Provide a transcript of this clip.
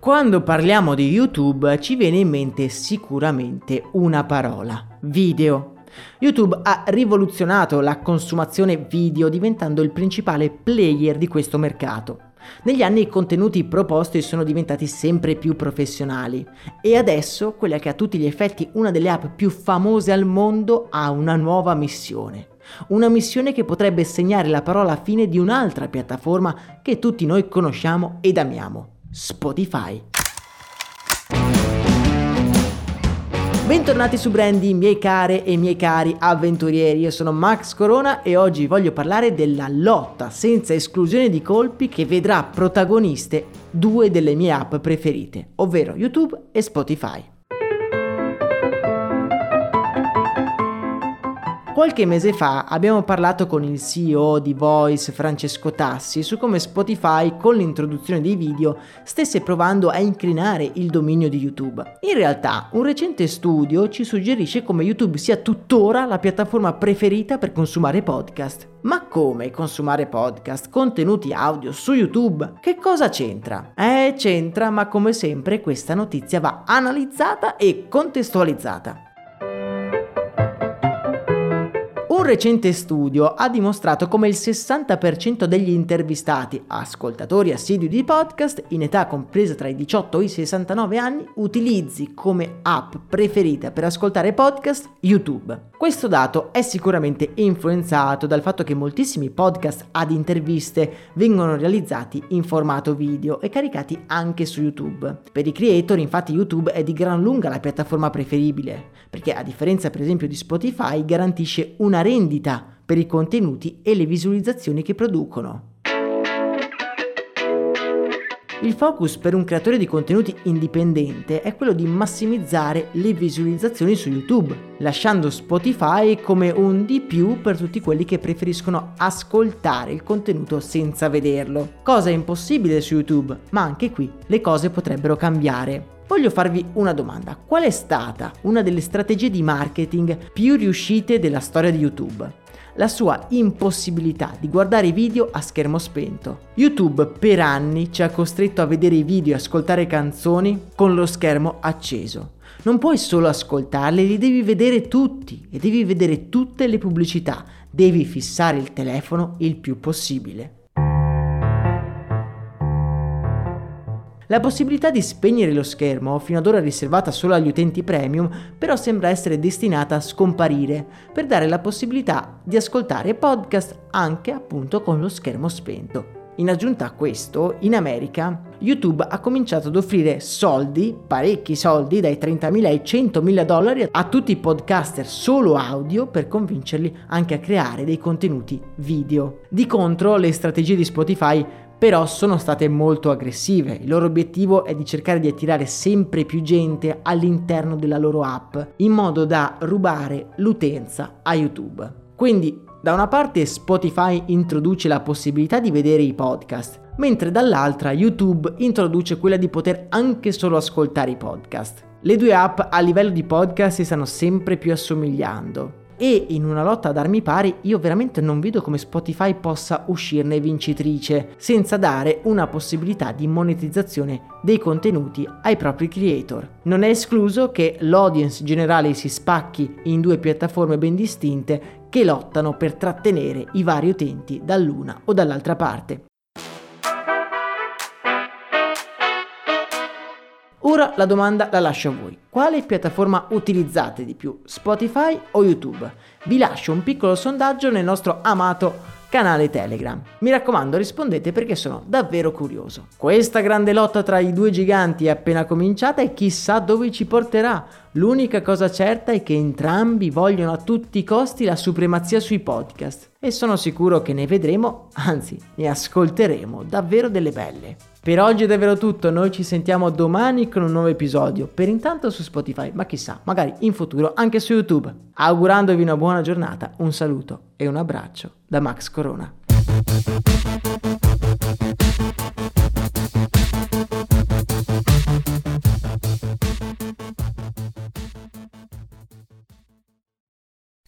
Quando parliamo di YouTube ci viene in mente sicuramente una parola, video. YouTube ha rivoluzionato la consumazione video diventando il principale player di questo mercato. Negli anni i contenuti proposti sono diventati sempre più professionali e adesso quella che a tutti gli effetti una delle app più famose al mondo ha una nuova missione. Una missione che potrebbe segnare la parola fine di un'altra piattaforma che tutti noi conosciamo ed amiamo, Spotify. Bentornati su Brandy, miei care e miei cari avventurieri. Io sono Max Corona e oggi voglio parlare della lotta senza esclusione di colpi che vedrà protagoniste due delle mie app preferite, ovvero YouTube e Spotify. Qualche mese fa abbiamo parlato con il CEO di Voice, Francesco Tassi, su come Spotify con l'introduzione dei video stesse provando a incrinare il dominio di YouTube. In realtà, un recente studio ci suggerisce come YouTube sia tuttora la piattaforma preferita per consumare podcast. Ma come consumare podcast, contenuti audio su YouTube? Che cosa c'entra? Eh, c'entra, ma come sempre questa notizia va analizzata e contestualizzata. Recente studio ha dimostrato come il 60% degli intervistati, ascoltatori assidui di podcast in età compresa tra i 18 e i 69 anni, utilizzi come app preferita per ascoltare podcast YouTube. Questo dato è sicuramente influenzato dal fatto che moltissimi podcast ad interviste vengono realizzati in formato video e caricati anche su YouTube. Per i creator infatti YouTube è di gran lunga la piattaforma preferibile, perché a differenza per esempio di Spotify garantisce una rendita per i contenuti e le visualizzazioni che producono. Il focus per un creatore di contenuti indipendente è quello di massimizzare le visualizzazioni su YouTube, lasciando Spotify come un di più per tutti quelli che preferiscono ascoltare il contenuto senza vederlo. Cosa impossibile su YouTube, ma anche qui le cose potrebbero cambiare. Voglio farvi una domanda. Qual è stata una delle strategie di marketing più riuscite della storia di YouTube? La sua impossibilità di guardare i video a schermo spento. YouTube per anni ci ha costretto a vedere i video e ascoltare canzoni con lo schermo acceso. Non puoi solo ascoltarli, li devi vedere tutti e devi vedere tutte le pubblicità. Devi fissare il telefono il più possibile. La possibilità di spegnere lo schermo, fino ad ora riservata solo agli utenti premium, però sembra essere destinata a scomparire, per dare la possibilità di ascoltare podcast anche appunto con lo schermo spento. In aggiunta a questo, in America, YouTube ha cominciato ad offrire soldi, parecchi soldi, dai 30.000 ai 100.000 dollari a tutti i podcaster solo audio per convincerli anche a creare dei contenuti video. Di contro, le strategie di Spotify però sono state molto aggressive. Il loro obiettivo è di cercare di attirare sempre più gente all'interno della loro app, in modo da rubare l'utenza a YouTube. Quindi, da una parte Spotify introduce la possibilità di vedere i podcast, mentre dall'altra YouTube introduce quella di poter anche solo ascoltare i podcast. Le due app a livello di podcast si stanno sempre più assomigliando e in una lotta ad armi pari io veramente non vedo come Spotify possa uscirne vincitrice senza dare una possibilità di monetizzazione dei contenuti ai propri creator. Non è escluso che l'audience generale si spacchi in due piattaforme ben distinte che lottano per trattenere i vari utenti dall'una o dall'altra parte. Ora la domanda la lascio a voi. Quale piattaforma utilizzate di più? Spotify o YouTube? Vi lascio un piccolo sondaggio nel nostro amato canale Telegram. Mi raccomando, rispondete perché sono davvero curioso. Questa grande lotta tra i due giganti è appena cominciata e chissà dove ci porterà. L'unica cosa certa è che entrambi vogliono a tutti i costi la supremazia sui podcast e sono sicuro che ne vedremo, anzi ne ascolteremo davvero delle belle. Per oggi è davvero tutto, noi ci sentiamo domani con un nuovo episodio, per intanto su Spotify, ma chissà, magari in futuro anche su YouTube. Augurandovi una buona giornata, un saluto e un abbraccio da Max Corona.